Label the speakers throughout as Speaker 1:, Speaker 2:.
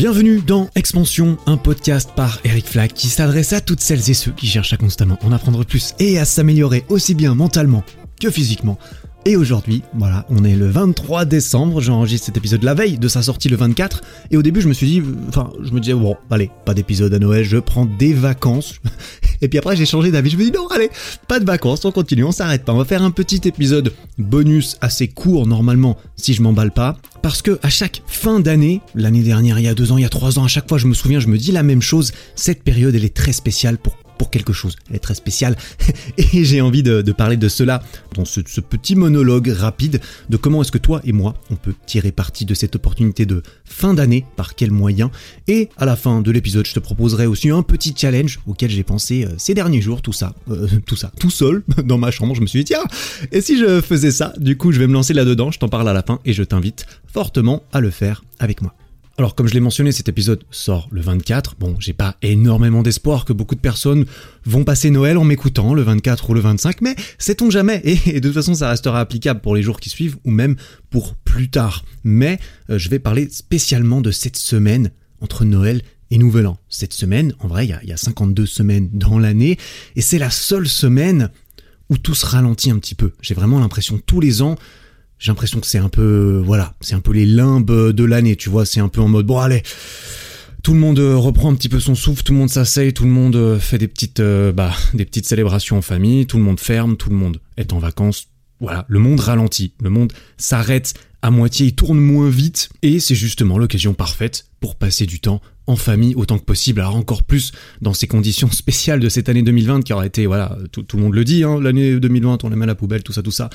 Speaker 1: Bienvenue dans Expansion, un podcast par Eric Flack qui s'adresse à toutes celles et ceux qui cherchent à constamment en apprendre plus et à s'améliorer aussi bien mentalement que physiquement. Et aujourd'hui, voilà, on est le 23 décembre, j'enregistre cet épisode la veille de sa sortie le 24, et au début je me suis dit, enfin, je me disais, bon, allez, pas d'épisode à Noël, je prends des vacances. Et puis après j'ai changé d'avis, je me dis, non, allez, pas de vacances, on continue, on s'arrête pas, on va faire un petit épisode bonus assez court normalement, si je m'emballe pas, parce que à chaque fin d'année, l'année dernière, il y a deux ans, il y a trois ans, à chaque fois je me souviens, je me dis la même chose, cette période elle est très spéciale pour pour quelque chose. Elle est très spéciale et j'ai envie de, parler de cela dans ce, petit monologue rapide de comment est-ce que toi et moi on peut tirer parti de cette opportunité de fin d'année, par quels moyens. Et à la fin de l'épisode, je te proposerai aussi un petit challenge auquel j'ai pensé euh, ces derniers jours, tout ça, euh, tout ça, tout seul dans ma chambre. Je me suis dit tiens, et si je faisais ça? Du coup, je vais me lancer là-dedans. Je t'en parle à la fin et je t'invite fortement à le faire avec moi. Alors comme je l'ai mentionné, cet épisode sort le 24. Bon, j'ai pas énormément d'espoir que beaucoup de personnes vont passer Noël en m'écoutant le 24 ou le 25, mais sait-on jamais et, de toute façon ça restera applicable pour les jours qui suivent ou même pour plus tard. Mais euh, je vais parler spécialement de cette semaine entre Noël et Nouvel An. Cette semaine, en vrai, il y, y a 52 semaines dans l'année et c'est la seule semaine où tout se ralentit un petit peu. J'ai vraiment l'impression tous les ans j'ai l'impression que c'est un peu, voilà, c'est un peu les limbes de l'année, tu vois, c'est un peu en mode, bon allez, tout le monde euh, reprend un petit peu son souffle, tout le monde s'asseye, tout le monde euh, fait des petites, euh, bah, des petites célébrations en famille, tout le monde ferme, tout le monde est en vacances. Voilà, le monde ralentit, le monde s'arrête à moitié, il tourne moins vite, et c'est justement l'occasion parfaite pour passer du temps en famille autant que possible. Alors encore plus dans ces conditions spéciales de cette année 2020 qui aura été, voilà, tout, le monde le dit, hein, l'année 2020, on la met à la poubelle, tout ça, tout ça.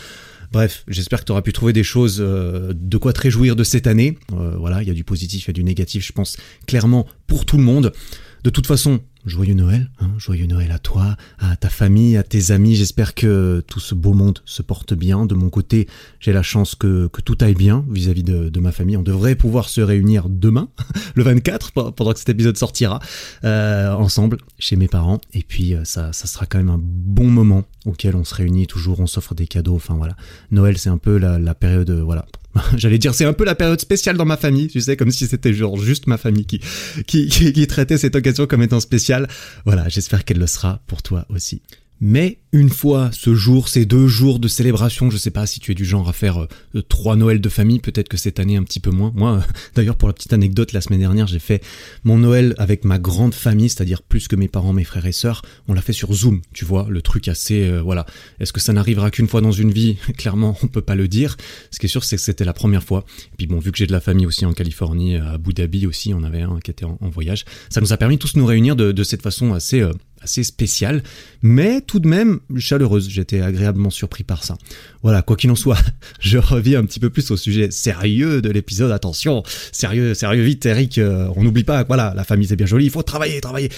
Speaker 1: Bref, j'espère que tu auras pu trouver des choses euh, de quoi te réjouir de cette année. Euh, voilà, il y a du positif, il y a du négatif, je pense clairement pour tout le monde. De toute façon, joyeux Noël, hein, joyeux Noël à toi, à ta famille, à tes amis. J'espère que tout ce beau monde se porte bien. De mon côté, j'ai la chance que, tout aille bien vis-à-vis de, ma famille. On devrait pouvoir se réunir demain, le 24, pendant que cet épisode sortira, euh, ensemble chez mes parents. Et puis, ça, ça sera quand même un bon moment auquel on se réunit toujours, on s'offre des cadeaux. Enfin voilà, Noël, c'est un peu la, la période, voilà, J'allais dire, c'est un peu la période spéciale dans ma famille, tu sais, comme si c'était genre juste ma famille qui, qui, qui, qui traitait cette occasion comme étant spéciale. Voilà, j'espère qu'elle le sera pour toi aussi. Mais une fois ce jour, ces deux jours de célébration, je sais pas si tu es du genre à faire euh, trois Noëls de famille, peut-être que cette année un petit peu moins. Moi, d'ailleurs, pour la petite anecdote, la semaine dernière, j'ai fait mon Noël avec ma grande famille, c'est-à-dire plus que mes parents, mes frères et sœurs. On l'a fait sur Zoom, tu vois, le truc assez, euh, voilà. Est-ce que ça n'arrivera qu'une fois dans une vie? Clairement, on peut pas le dire. Ce qui est sûr, c'est que c'était la première fois. Et puis bon, vu que j'ai de la famille aussi en Californie, à Abu Dhabi aussi, on avait un qui était en, voyage. Ça nous a permis tous de nous réunir de, de cette façon assez euh, assez spéciale, mais tout de même chaleureuse. J'étais agréablement surpris par ça. Voilà, quoi qu'il en soit, je reviens un petit peu plus au sujet sérieux de l'épisode. Attention, sérieux, sérieux vite, Eric. Euh, on n'oublie pas, voilà, la famille c'est bien joli, il faut travailler, travailler.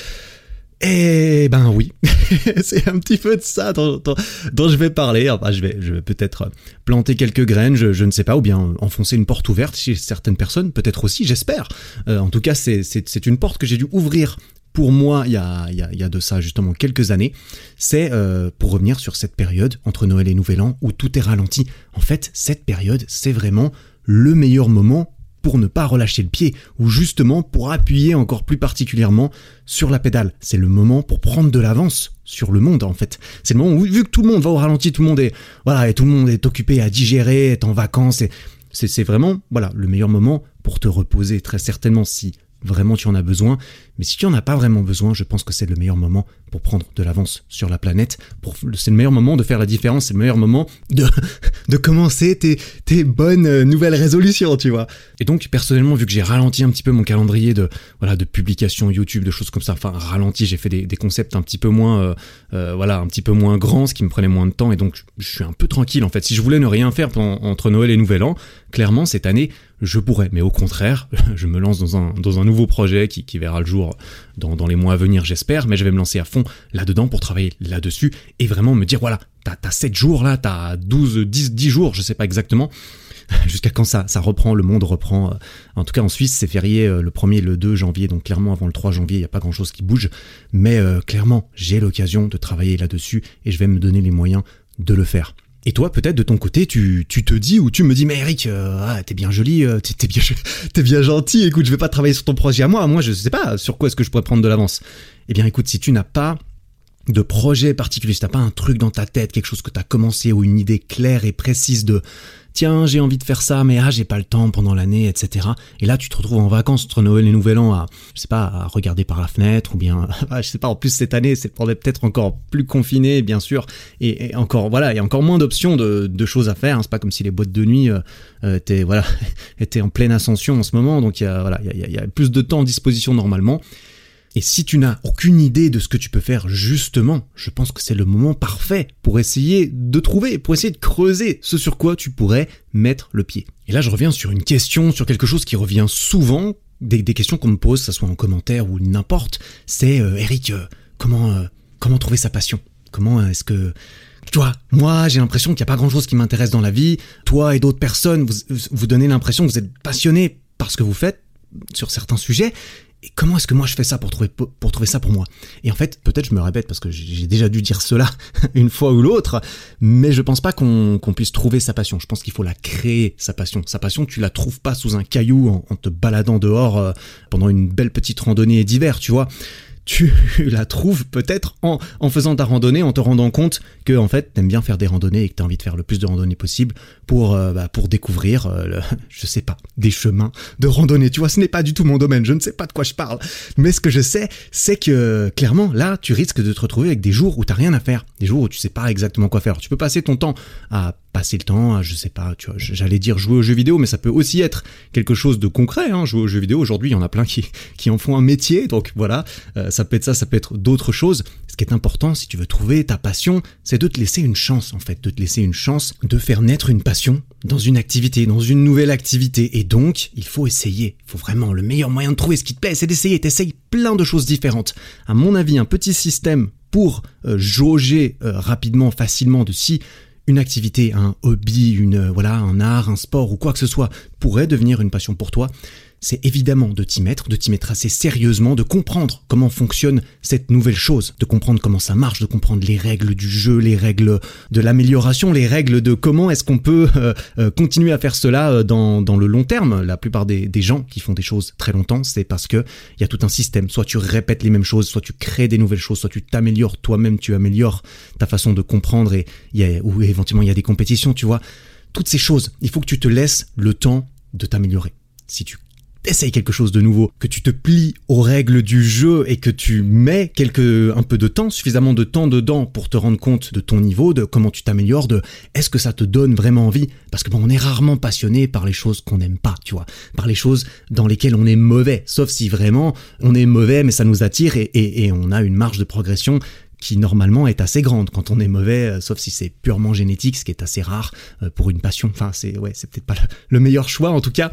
Speaker 1: Eh ben oui, c'est un petit peu de ça dont, je vais parler. Enfin, je vais, je vais peut-être planter quelques graines, je, ne sais pas, ou bien enfoncer une porte ouverte chez certaines personnes, peut-être aussi, j'espère. Euh, en tout cas, c'est une porte que j'ai dû ouvrir pour moi, il y a, de ça justement quelques années, c'est euh, pour revenir sur cette période entre Noël et Nouvel An où tout est ralenti. En fait, cette période, c'est vraiment le meilleur moment pour ne pas relâcher le pied, ou justement pour appuyer encore plus particulièrement sur la pédale. C'est le moment pour prendre de l'avance sur le monde en fait. C'est le moment où vu que tout le monde va au ralenti, tout le monde est voilà et tout le monde est occupé à digérer, est en vacances et c'est vraiment voilà le meilleur moment pour te reposer très certainement si vraiment tu en as besoin. Mais si tu en as pas vraiment besoin, je pense que c'est le meilleur moment pour prendre de l'avance sur la planète. C'est le meilleur moment de faire la différence. C'est le meilleur moment de, de commencer tes, tes bonnes euh, nouvelles résolutions, tu vois. Et donc, personnellement, vu que j'ai ralenti un petit peu mon calendrier de, voilà, de publications YouTube, de choses comme ça, enfin, ralenti, j'ai fait des, des, concepts un petit peu moins, euh, euh, voilà, un petit peu moins grands, ce qui me prenait moins de temps. Et donc, je suis un peu tranquille, en fait. Si je voulais ne rien faire entre Noël et Nouvel An, clairement, cette année, je pourrais. Mais au contraire, je me lance dans un, dans un nouveau projet qui, qui verra le jour dans, dans les mois à venir, j'espère, mais je vais me lancer à fond là-dedans pour travailler là-dessus et vraiment me dire, voilà, t'as, as 7 jours là, t'as 12, 10, 10 jours, je sais pas exactement, jusqu'à quand ça, ça reprend, le monde reprend. En tout cas, en Suisse, c'est férié euh, le 1er le 2 janvier, donc clairement avant le 3 janvier, il n'y a pas grand-chose qui bouge. Mais euh, clairement, j'ai l'occasion de travailler là-dessus et je vais me donner les moyens de le faire. Et toi, peut-être de ton côté, tu, tu te dis ou tu me dis, mais Eric, euh, ah, t'es bien joli, euh, t'es, bien, t'es bien gentil. Écoute, je vais pas travailler sur ton projet à moi. Moi, je sais pas sur quoi est-ce que je pourrais prendre de l'avance. Eh bien, écoute, si tu n'as pas de projet particulier, si t'as pas un truc dans ta tête, quelque chose que t'as commencé ou une idée claire et précise de tiens, j'ai envie de faire ça, mais ah, j'ai pas le temps pendant l'année, etc. Et là, tu te retrouves en vacances entre Noël et Nouvel An à, je sais pas, à regarder par la fenêtre, ou bien, je sais pas, en plus cette année, c'est peut-être encore plus confiné, bien sûr, et, encore, voilà, il y a encore moins d'options de, choses à faire. Hein. C'est pas comme si les boîtes de nuit euh, euh, étaient, voilà, étaient en pleine ascension en ce moment, donc il y a, il y a plus de temps en disposition normalement. Et si tu n'as aucune idée de ce que tu peux faire justement, je pense que c'est le moment parfait pour essayer de trouver, pour essayer de creuser ce sur quoi tu pourrais mettre le pied. Et là, je reviens sur une question, sur quelque chose qui revient souvent, des, questions qu'on me pose, que ce soit en commentaire ou n'importe. C'est euh, Eric, euh, comment euh, comment trouver sa passion? Comment est-ce que tu vois, moi j'ai l'impression qu'il n'y a pas grand-chose qui m'intéresse dans la vie. Toi et d'autres personnes, vous, vous donnez l'impression que vous êtes passionné par ce que vous faites sur certains sujets, et comment est-ce que moi je fais ça pour trouver, pour trouver ça pour moi? Et en fait, peut-être je me répète parce que j'ai déjà dû dire cela une fois ou l'autre, mais je pense pas qu'on puisse trouver sa passion. Je pense qu'il faut la créer, sa passion. Sa passion, tu la trouves pas sous un caillou en, te baladant dehors euh, pendant une belle petite randonnée d'hiver, tu vois tu la trouves peut-être en, faisant ta randonnée, en te rendant compte que en fait t'aimes bien faire des randonnées et que t'as envie de faire le plus de randonnées possible pour euh, bah, découvrir, euh, je sais pas, des chemins de randonnée. Tu vois, ce n'est pas du tout mon domaine, je ne sais pas de quoi je parle, mais ce que je sais, c'est que clairement là, tu risques de te retrouver avec des jours où t'as rien à faire, des jours où tu sais pas exactement quoi faire. Tu peux passer ton temps à passer le temps, je sais pas, tu vois, j'allais dire jouer aux jeux vidéo, mais ça peut aussi être quelque chose de concret. Hein, jouer aux jeux vidéo, aujourd'hui, il y en a plein qui, qui en font un métier, donc voilà, euh, ça peut être ça, ça peut être d'autres choses. Ce qui est important, si tu veux trouver ta passion, c'est de te laisser une chance, en fait, de te laisser une chance de faire naître une passion dans une activité, dans une nouvelle activité. Et donc, il faut essayer. Il faut vraiment, le meilleur moyen de trouver ce qui te plaît, c'est d'essayer. T'essayes plein de choses différentes. À mon avis, un petit système pour euh, jauger euh, rapidement, facilement de si une activité, un hobby, une voilà, un art, un sport ou quoi que ce soit pourrait devenir une passion pour toi, c'est évidemment de t'y mettre, de t'y mettre assez sérieusement, de comprendre comment fonctionne cette nouvelle chose, de comprendre comment ça marche, de comprendre les règles du jeu, les règles de l'amélioration, les règles de comment est-ce qu'on peut euh, euh, continuer à faire cela euh, dans, dans, le long terme. La plupart des, gens qui font des choses très longtemps, c'est parce que il y a tout un système. Soit tu répètes les mêmes choses, soit tu crées des nouvelles choses, soit tu t'améliores toi-même, tu améliores ta façon de comprendre et y a, ou éventuellement il y a des compétitions, tu vois. Toutes ces choses, il faut que tu te laisses le temps de t'améliorer. Si tu essaye quelque chose de nouveau, que tu te plies aux règles du jeu et que tu mets quelque, un peu de temps, suffisamment de temps dedans pour te rendre compte de ton niveau, de comment tu t'améliores, de est-ce que ça te donne vraiment envie? Parce que bon, on est rarement passionné par les choses qu'on n'aime pas, tu vois, par les choses dans lesquelles on est mauvais, sauf si vraiment on est mauvais mais ça nous attire et, et on a une marge de progression qui normalement est assez grande quand on est mauvais, euh, sauf si c'est purement génétique, ce qui est assez rare euh, pour une passion. Enfin, c'est ouais, c'est peut-être pas le, meilleur choix en tout cas.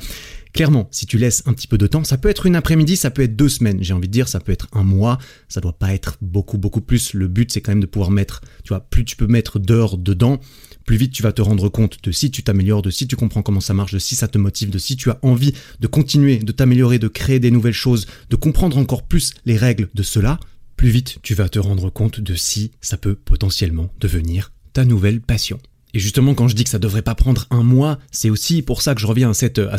Speaker 1: Clairement, si tu laisses un petit peu de temps, ça peut être une après-midi, ça peut être deux semaines, j'ai envie de dire, ça peut être un mois, ça doit pas être beaucoup beaucoup plus. Le but c'est quand même de pouvoir mettre, tu vois, plus tu peux mettre d'heures dedans, plus vite tu vas te rendre compte de si tu t'améliores, de si tu comprends comment ça marche, de si ça te motive, de si tu as envie de continuer, de t'améliorer, de créer des nouvelles choses, de comprendre encore plus les règles de cela plus vite tu vas te rendre compte de si ça peut potentiellement devenir ta nouvelle passion. Et justement, quand je dis que ça devrait pas prendre un mois, c'est aussi pour ça que je reviens à cette, à,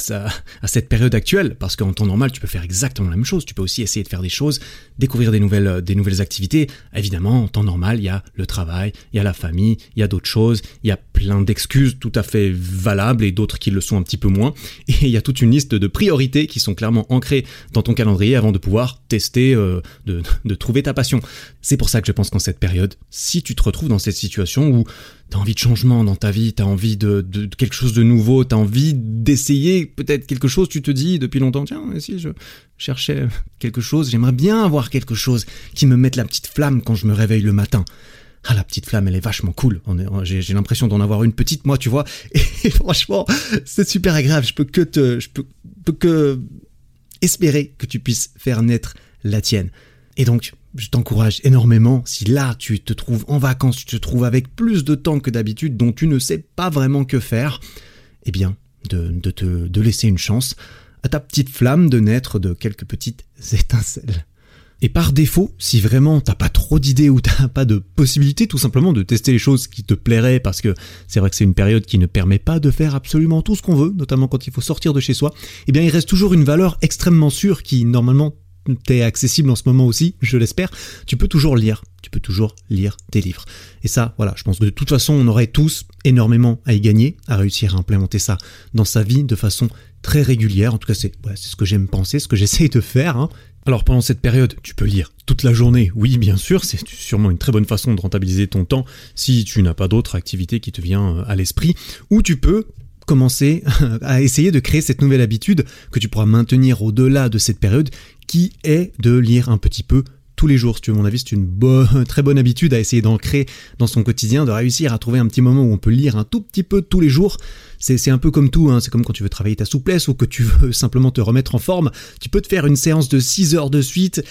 Speaker 1: cette période actuelle, parce qu'en temps normal, tu peux faire exactement la même chose. Tu peux aussi essayer de faire des choses, découvrir des nouvelles, des nouvelles activités. Évidemment, en temps normal, il y a le travail, il y a la famille, il y a d'autres choses, il y a plein d'excuses tout à fait valables et d'autres qui le sont un petit peu moins. Et il y a toute une liste de priorités qui sont clairement ancrées dans ton calendrier avant de pouvoir tester, euh, de, de trouver ta passion. C'est pour ça que je pense qu'en cette période, si tu te retrouves dans cette situation où t'as envie de changement dans ta vie, t'as envie de, quelque chose de nouveau, t'as envie d'essayer peut-être quelque chose, tu te dis depuis longtemps, tiens, si je cherchais quelque chose, j'aimerais bien avoir quelque chose qui me mette la petite flamme quand je me réveille le matin. Ah, la petite flamme, elle est vachement cool. J'ai l'impression d'en avoir une petite, moi, tu vois. Et, franchement, c'est super agréable. Je peux que te, je peux que espérer que tu puisses faire naître la tienne. Et donc, je t'encourage énormément, si là tu te trouves en vacances, tu te trouves avec plus de temps que d'habitude, dont tu ne sais pas vraiment que faire, eh bien, de, de te de laisser une chance à ta petite flamme de naître de quelques petites étincelles. Et par défaut, si vraiment t'as pas trop d'idées ou t'as pas de possibilité tout simplement de tester les choses qui te plairaient, parce que c'est vrai que c'est une période qui ne permet pas de faire absolument tout ce qu'on veut, notamment quand il faut sortir de chez soi, eh bien il reste toujours une valeur extrêmement sûre qui normalement t'es accessible en ce moment aussi, je l'espère, tu peux toujours lire. Tu peux toujours lire des livres. Et ça, voilà, je pense que de toute façon, on aurait tous énormément à y gagner, à réussir à implémenter ça dans sa vie de façon très régulière. En tout cas, c'est ce que j'aime penser, ce que j'essaye de faire. Hein. Alors pendant cette période, tu peux lire toute la journée, oui bien sûr, c'est sûrement une très bonne façon de rentabiliser ton temps si tu n'as pas d'autre activité qui te vient euh, à l'esprit, ou tu peux commencer à essayer de créer cette nouvelle habitude que tu pourras maintenir au-delà de cette période qui est de lire un petit peu tous les jours, si tu veux mon avis, c'est une bonne, très bonne habitude à essayer d'ancrer dans son quotidien, de réussir à trouver un petit moment où on peut lire un tout petit peu tous les jours. C'est un peu comme tout, hein. c'est comme quand tu veux travailler ta souplesse ou que tu veux simplement te remettre en forme. Tu peux te faire une séance de 6 heures de suite,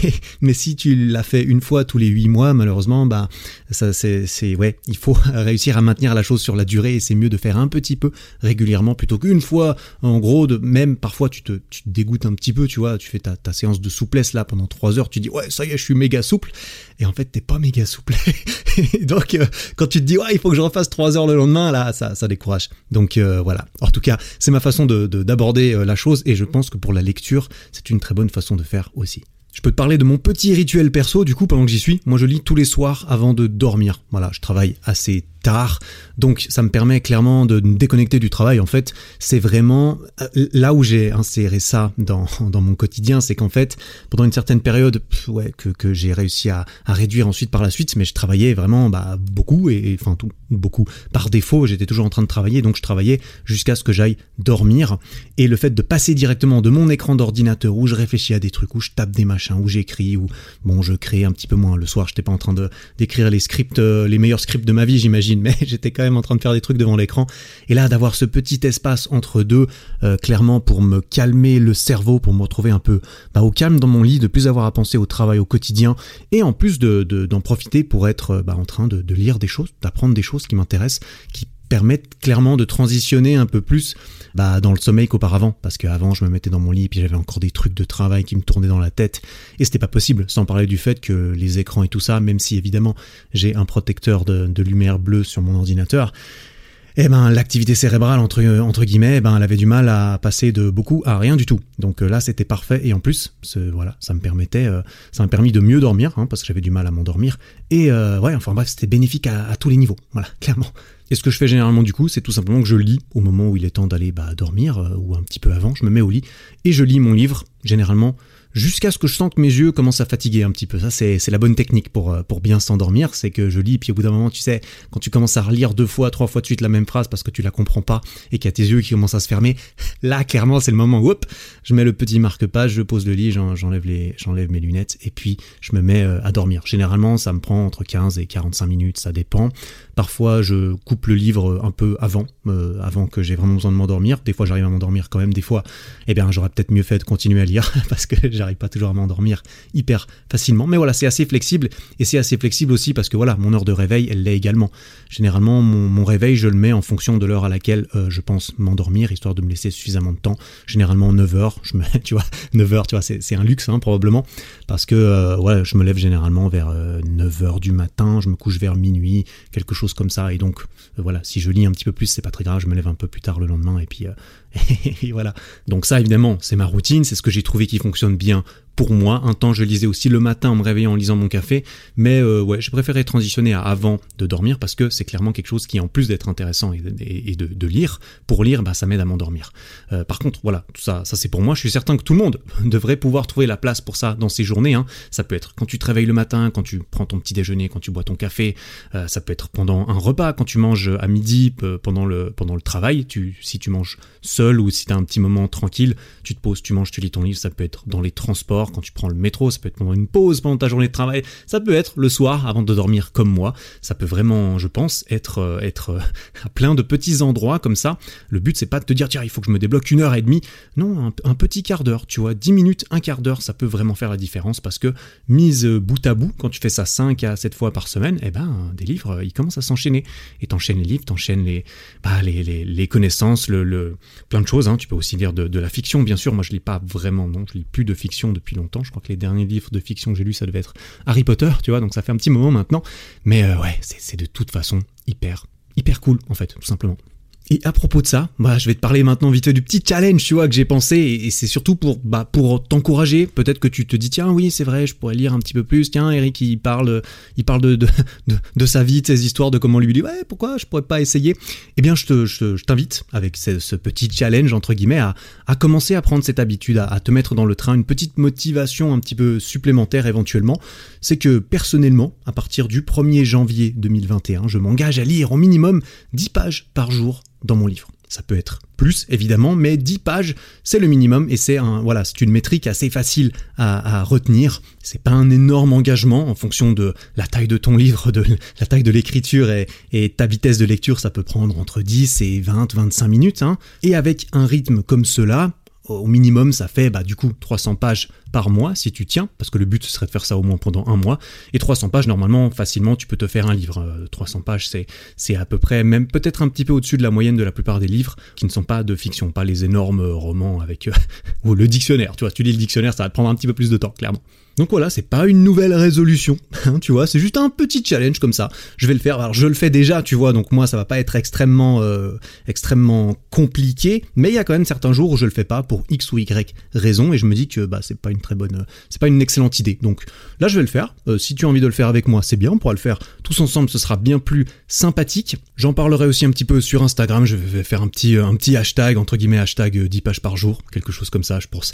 Speaker 1: mais si tu l'as fait une fois tous les 8 mois, malheureusement, bah, ça c'est, ouais, il faut réussir à maintenir la chose sur la durée et c'est mieux de faire un petit peu régulièrement plutôt qu'une fois. En gros, même parfois tu te, tu te dégoûtes un petit peu, tu vois, tu fais ta, ta séance de souplesse là pendant 3 heures, tu dis ouais, ça y est, je suis méga souple, et en fait t'es pas méga souple. Donc euh, quand tu te dis ouais, il faut que je refasse 3 heures le lendemain, là, ça, ça décourage. Donc euh, voilà. En tout cas, c'est ma façon de d'aborder euh, la chose et je pense que pour la lecture, c'est une très bonne façon de faire aussi. Je peux te parler de mon petit rituel perso, du coup, pendant que j'y suis. Moi, je lis tous les soirs avant de dormir. Voilà, je travaille assez tard. Donc ça me permet clairement de me déconnecter du travail. En fait, c'est vraiment euh, là où j'ai inséré ça dans, dans mon quotidien, c'est qu'en fait, pendant une certaine période, ouais, que, que j'ai réussi à, à, réduire ensuite par la suite, mais je travaillais vraiment bah, beaucoup et, enfin tout beaucoup par défaut. J'étais toujours en train de travailler, donc je travaillais jusqu'à ce que j'aille dormir. Et le fait de passer directement de mon écran d'ordinateur où je réfléchis à des trucs, où je tape des machins, où j'écris, où bon, je crée un petit peu moins le soir. J'étais pas en train d'écrire les scripts, euh, les meilleurs scripts de ma vie, j'imagine mais j'étais quand même en train de faire des trucs devant l'écran. Et là, d'avoir ce petit espace entre deux, euh, clairement pour me calmer le cerveau, pour me retrouver un peu bah, au calme dans mon lit, de plus avoir à penser au travail au quotidien, et en plus d'en de, d'en profiter pour être euh, bah, en train de lire des choses, d'apprendre des choses qui m'intéressent, qui permettent clairement de transitionner un peu plus bah, dans le sommeil qu'auparavant. Parce qu'avant, je me mettais dans mon lit puis j'avais encore des trucs de travail qui me tournaient dans la tête. Et c'était pas possible, sans parler du fait que les écrans et tout ça, même si évidemment j'ai un protecteur de, lumière bleue sur mon ordinateur, eh ben l'activité cérébrale entre entre guillemets, eh ben elle avait du mal à passer de beaucoup à rien du tout. Donc euh, là c'était parfait et en plus voilà ça me permettait, euh, ça m'a permis de mieux dormir hein, parce que j'avais du mal à m'endormir et euh, ouais enfin bref c'était bénéfique à, à, tous les niveaux voilà clairement. Et ce que je fais généralement du coup c'est tout simplement que je lis au moment où il est temps d'aller bah, dormir ou un petit peu avant, je me mets au lit et je lis mon livre généralement jusqu'à ce que je sente que mes yeux commencent à fatiguer un petit peu. Ça, c'est, la bonne technique pour, euh, pour bien s'endormir. C'est que je lis, puis au bout d'un moment, tu sais, quand tu commences à relire deux fois, trois fois de suite la même phrase parce que tu la comprends pas et qu'il y a tes yeux qui commencent à se fermer, là, clairement, c'est le moment où, je mets le petit marque-page, je pose le lit, j'enlève mes lunettes et puis je me mets euh, à dormir. Généralement, ça me prend entre 15 et 45 minutes, ça dépend. Parfois, je coupe le livre un peu avant, euh, avant que j'ai vraiment besoin de m'endormir. Des fois, j'arrive à m'endormir quand même. Des fois, eh bien, j'aurais peut-être mieux fait de continuer à lire parce que j'arrive pas toujours à m'endormir hyper facilement. Mais voilà, c'est assez flexible et c'est assez flexible aussi parce que voilà, mon heure de réveil, elle l'est également. Généralement, mon, réveil, je le mets en fonction de l'heure à laquelle euh, je pense m'endormir, histoire de me laisser suffisamment de temps. Généralement 9 heures, tu vois, 9 heures, tu vois, c'est un luxe hein, probablement parce que euh, je me lève généralement vers 9 heures du matin, je me couche vers minuit, quelque chose comme ça. Et donc, euh, voilà, si je lis un petit peu plus, c'est pas très grave, je me lève un peu plus tard le lendemain et puis, euh, et voilà. Donc ça, évidemment, c'est ma routine, c'est ce que j'ai trouvé qui fonctionne bien pour moi. Un temps, je lisais aussi le matin en me réveillant en lisant mon café, mais euh, ouais, je préférais transitionner à avant de dormir parce que c'est clairement quelque chose qui, en plus d'être intéressant et, de, lire, pour lire, bah, ça m'aide à m'endormir. Euh, par contre, voilà, tout ça, ça c'est pour moi. Je suis certain que tout le monde devrait pouvoir trouver la place pour ça dans ses journées. Hein. Ça peut être quand tu te réveilles le matin, quand tu prends ton petit déjeuner, quand tu bois ton café. Euh, ça peut être pendant un repas, quand tu manges à midi, pendant le pendant le travail. Si tu manges seul ou si tu as un petit moment tranquille, tu te poses, tu manges, tu lis ton livre. Ça peut être dans les transports quand tu prends le métro, ça peut être pendant une pause pendant ta journée de travail, ça peut être le soir avant de dormir comme moi. Ça peut vraiment, je pense, être euh, être euh, à plein de petits endroits comme ça. Le but c'est pas de te dire tiens il faut que je me débloque une heure et demie. Non, un, petit quart d'heure, tu vois, dix minutes, un quart d'heure, ça peut vraiment faire la différence parce que mise bout à bout, quand tu fais ça 5 à 7 fois par semaine, eh ben des livres ils commencent à s'enchaîner et t'enchaînes les livres, t'enchaînes les, bah, les, les, connaissances, le, plein de choses. Hein. Tu peux aussi lire de, la fiction, bien sûr. Moi je lis pas vraiment, non, je lis plus de fiction depuis depuis longtemps. Je crois que les derniers livres de fiction que j'ai lus, ça devait être Harry Potter, tu vois, donc ça fait un petit moment maintenant. Mais euh, ouais, c'est de toute façon hyper, hyper cool, en fait, tout simplement. Et à propos de ça, bah, je vais te parler maintenant vite du petit challenge, que j'ai pensé, et, c'est surtout pour, bah, pour t'encourager. Peut-être que tu te dis, tiens, oui, c'est vrai, je pourrais lire un petit peu plus. Tiens, Eric, il parle, il parle de, sa vie, de ses histoires, de comment lui dit, ouais, pourquoi je pourrais pas essayer? Eh bien, je, te, je, t'invite, avec ce, petit challenge, entre guillemets, à, à commencer à prendre cette habitude, à, à te mettre dans le train, une petite motivation un petit peu supplémentaire éventuellement. C'est que personnellement, à partir du 1er janvier 2021, je m'engage à lire au minimum 10 pages par jour dans mon livre. Ça peut être plus évidemment, mais 10 pages, c'est le minimum et c'est un voilà, c'est une métrique assez facile à, à retenir. C'est pas un énorme engagement en fonction de la taille de ton livre, de la taille de l'écriture et, et, ta vitesse de lecture, ça peut prendre entre 10 et 20, 25 minutes. Hein. Et avec un rythme comme cela, au minimum, ça fait bah, du coup 300 pages par mois si tu tiens, parce que le but serait de faire ça au moins pendant un mois. Et 300 pages, normalement, facilement, tu peux te faire un livre. 300 euh, pages, c'est, c'est à peu près, même peut-être un petit peu au-dessus de la moyenne de la plupart des livres qui ne sont pas de fiction, pas les énormes romans avec euh, ou le dictionnaire. Tu vois, tu lis le dictionnaire, ça va te prendre un petit peu plus de temps, clairement. Donc voilà, c'est pas une nouvelle résolution, hein, tu vois, c'est juste un petit challenge comme ça. Je vais le faire, alors je le fais déjà, tu vois, donc moi ça va pas être extrêmement, euh, extrêmement compliqué, mais il y a quand même certains jours où je le fais pas pour x ou y raison, et je me dis que bah c'est pas une très bonne, c'est pas une excellente idée. Donc là je vais le faire. Euh, si tu as envie de le faire avec moi, c'est bien, on pourra le faire tous ensemble, ce sera bien plus sympathique. J'en parlerai aussi un petit peu sur Instagram. Je vais faire un petit, hashtag entre guillemets hashtag 10 pages par jour, quelque chose comme ça, je pense,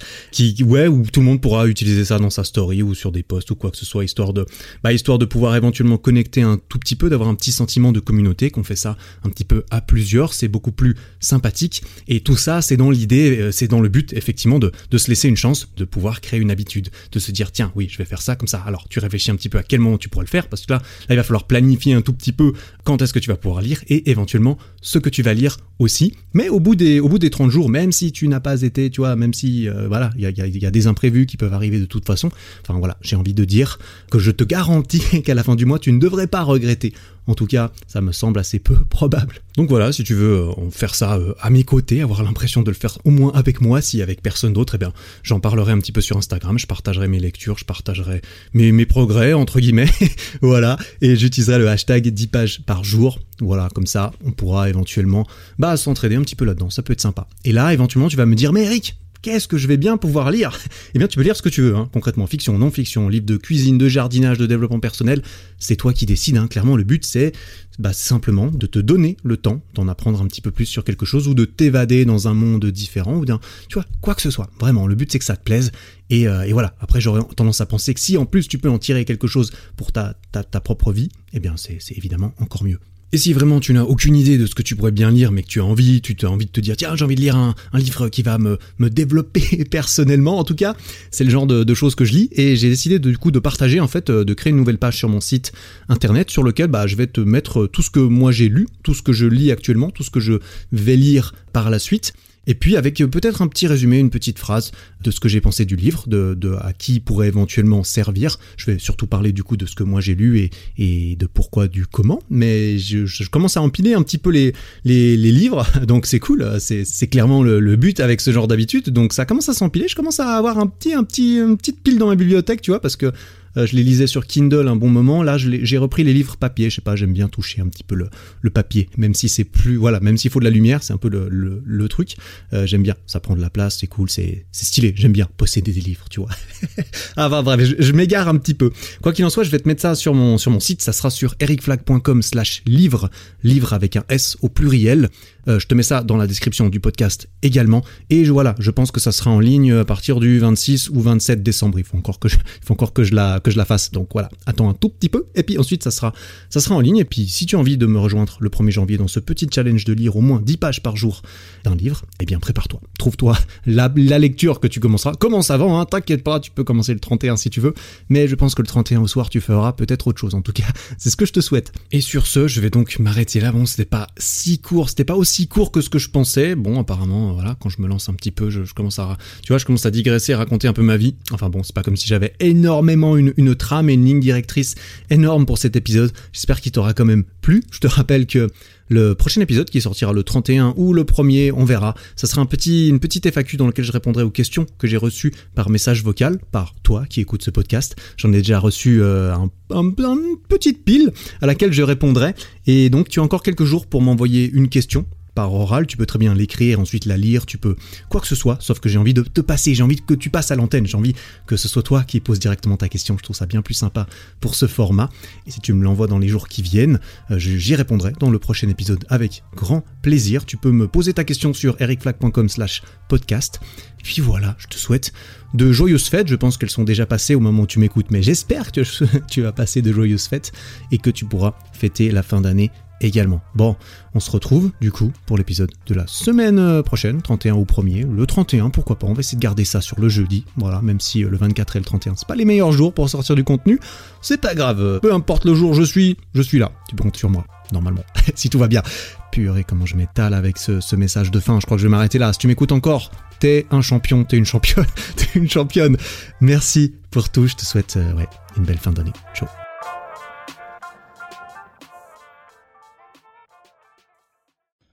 Speaker 1: ouais où tout le monde pourra utiliser ça dans sa story ou sur des posts ou quoi que ce soit, histoire de, bah, histoire de pouvoir éventuellement connecter un tout petit peu, d'avoir un petit sentiment de communauté, qu'on fait ça un petit peu à plusieurs, c'est beaucoup plus sympathique. Et tout ça, c'est dans l'idée, euh, c'est dans le but, effectivement, de, de se laisser une chance de pouvoir créer une habitude, de se dire, tiens, oui, je vais faire ça comme ça. Alors, tu réfléchis un petit peu à quel moment tu pourrais le faire, parce que là, il va falloir planifier un tout petit peu quand est-ce que tu vas pouvoir lire et éventuellement ce que tu vas lire aussi. Mais au bout des, au bout des 30 jours, même si tu n'as pas été, tu vois, même si, euh, voilà, il y a des imprévus qui peuvent arriver de toute façon, Enfin voilà, j'ai envie de dire que je te garantis qu'à la fin du mois, tu ne devrais pas regretter. En tout cas, ça me semble assez peu probable. Donc voilà, si tu veux euh, faire ça euh, à mes côtés, avoir l'impression de le faire au moins avec moi, si avec personne d'autre, eh bien, j'en parlerai un petit peu sur Instagram, je partagerai mes lectures, je partagerai mes, progrès, entre guillemets, voilà, et j'utiliserai le hashtag 10 pages par jour. Voilà, comme ça, on pourra éventuellement, bah, s'entraider un petit peu là-dedans, ça peut être sympa. Et là, éventuellement, tu vas me dire, mais Eric, qu'est-ce que je vais bien pouvoir lire Eh bien, tu peux lire ce que tu veux, hein. concrètement, fiction, non-fiction, livre de cuisine, de jardinage, de développement personnel, c'est toi qui décides. Hein. Clairement, le but, c'est bah, simplement de te donner le temps d'en apprendre un petit peu plus sur quelque chose ou de t'évader dans un monde différent ou d'un, tu vois, quoi que ce soit. Vraiment, le but, c'est que ça te plaise. Et, euh, voilà. Après, j'aurais tendance à penser que si en plus tu peux en tirer quelque chose pour ta propre vie, eh bien, c'est évidemment encore mieux. Et si vraiment tu n'as aucune idée de ce que tu pourrais bien lire, mais que tu as envie, tu as envie de te dire, tiens, j'ai envie de lire un, livre qui va me, me développer personnellement, en tout cas, c'est le genre de, choses que je lis, et j'ai décidé du coup de partager, en fait, euh, de créer une nouvelle page sur mon site internet sur lequel bah, je vais te mettre tout ce que moi j'ai lu, tout ce que je lis actuellement, tout ce que je vais lire par la suite, et puis avec euh, peut-être un petit résumé, une petite phrase de ce que j'ai pensé du livre, de, à qui pourrait éventuellement servir. Je vais surtout parler du coup de ce que moi j'ai lu et, de pourquoi, du comment. Mais je, commence à empiler un petit peu les, livres, donc c'est cool. C'est clairement le, le, but avec ce genre d'habitude. Donc ça commence à s'empiler. Je commence à avoir un petit, un petit, une petite pile dans ma bibliothèque, tu vois, parce que euh, je les lisais sur Kindle un bon moment. Là, j'ai repris les livres papier. Je sais pas, j'aime bien toucher un petit peu le, papier, même si c'est plus, voilà, même s'il faut de la lumière, c'est un peu le, le, le truc. Euh, j'aime bien. Ça prend de la place, c'est cool, c'est stylé. J'aime bien posséder des livres, tu vois. ah bah bref, je, m'égare un petit peu. Quoi qu'il en soit, je vais te mettre ça sur mon sur mon site. Ça sera sur ericflag.com/slash livre, livre avec un S au pluriel. Euh, je te mets ça dans la description du podcast également. Et voilà, je pense que ça sera en ligne à partir du 26 ou 27 décembre. Il faut encore que je, il faut encore que je la que je la fasse. Donc voilà, attends un tout petit peu. Et puis ensuite, ça sera, ça sera en ligne. Et puis si tu as envie de me rejoindre le 1er janvier dans ce petit challenge de lire au moins 10 pages par jour d'un livre, eh bien prépare-toi. Trouve-toi la, la, lecture que tu commenceras. Commence avant, hein, t'inquiète pas, tu peux commencer le 31 si tu veux. Mais je pense que le 31 au soir, tu feras peut-être autre chose. En tout cas, c'est ce que je te souhaite. Et sur ce, je vais donc m'arrêter là. Bon, c'était pas si court, c'était pas aussi court que ce que je pensais. Bon, apparemment, voilà, quand je me lance un petit peu, je, commence à, tu vois, je commence à digresser, à raconter un peu ma vie. Enfin bon, c'est pas comme si j'avais énormément une, une trame et une ligne directrice énorme pour cet épisode. J'espère qu'il t'aura quand même plu. Je te rappelle que le prochain épisode qui sortira le 31 ou le 1er, on verra. Ça sera un petit, une petite FAQ dans laquelle je répondrai aux questions que j'ai reçues par message vocal, par toi qui écoutes ce podcast. J'en ai déjà reçu euh, un, un, une petite pile à laquelle je répondrai. Et donc tu as encore quelques jours pour m'envoyer une question par oral, tu peux très bien l'écrire, ensuite la lire, tu peux quoi que ce soit, sauf que j'ai envie de te passer, j'ai envie que tu passes à l'antenne, j'ai envie que ce soit toi qui poses directement ta question, je trouve ça bien plus sympa pour ce format, et si tu me l'envoies dans les jours qui viennent, euh, j'y répondrai dans le prochain épisode avec grand plaisir, tu peux me poser ta question sur ericflag.com slash podcast, et puis voilà, je te souhaite de joyeuses fêtes, je pense qu'elles sont déjà passées au moment où tu m'écoutes, mais j'espère que tu vas passer de joyeuses fêtes, et que tu pourras fêter la fin d'année également. Bon, on se retrouve du coup pour l'épisode de la semaine euh, prochaine, 31 ou 1er. Le 31, pourquoi pas, on va essayer de garder ça sur le jeudi. Voilà, même si euh, le 24 et le 31, c'est pas les meilleurs jours pour sortir du contenu, c'est pas grave. Peu importe le jour, je suis, je suis là. Tu peux compter sur moi, normalement, si tout va bien. Purée, comment je m'étale avec ce, message de fin. Je crois que je vais m'arrêter là. Si tu m'écoutes encore, t'es un champion, t'es une championne, t'es une championne. Merci pour tout. Je te souhaite euh, ouais, une belle fin d'année. Ciao.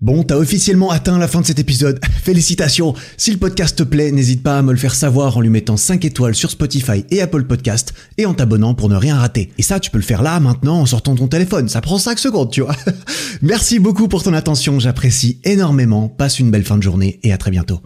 Speaker 1: Bon, t'as officiellement atteint la fin de cet épisode. Félicitations Si le podcast te plaît, n'hésite pas à me le faire savoir en lui mettant 5 étoiles sur Spotify et Apple Podcast et en t'abonnant pour ne rien rater. Et ça, tu peux le faire là, maintenant, en sortant ton téléphone. Ça prend 5 secondes, tu vois. Merci beaucoup pour ton attention, j'apprécie énormément. Passe une belle fin de journée et à très bientôt.